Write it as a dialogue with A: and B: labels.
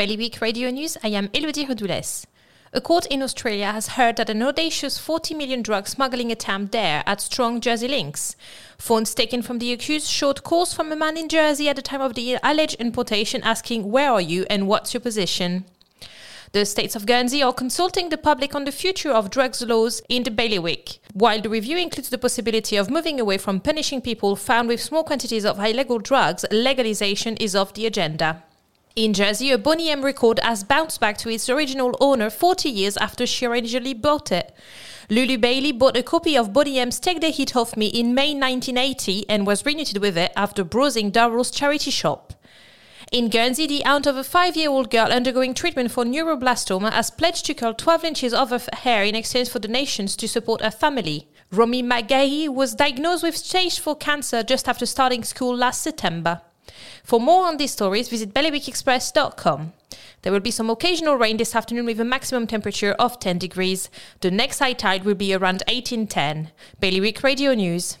A: Bailiwick Radio News, I am Elodie Redoules. A court in Australia has heard that an audacious 40 million drug smuggling attempt there had strong Jersey links. Phones taken from the accused showed calls from a man in Jersey at the time of the alleged importation asking, Where are you and what's your position? The states of Guernsey are consulting the public on the future of drugs laws in the bailiwick. While the review includes the possibility of moving away from punishing people found with small quantities of illegal drugs, legalization is off the agenda. In Jersey, a Boney M record has bounced back to its original owner 40 years after she originally bought it. Lulu Bailey bought a copy of Boney M's Take the Heat Off Me in May 1980 and was reunited with it after browsing Durrell's charity shop. In Guernsey, the aunt of a five year old girl undergoing treatment for neuroblastoma has pledged to curl 12 inches of her hair in exchange for donations to support her family. Romy McGahey was diagnosed with stage 4 cancer just after starting school last September. For more on these stories, visit bailiwickexpress.com. There will be some occasional rain this afternoon with a maximum temperature of 10 degrees. The next high tide will be around 1810. Bailiwick Radio News.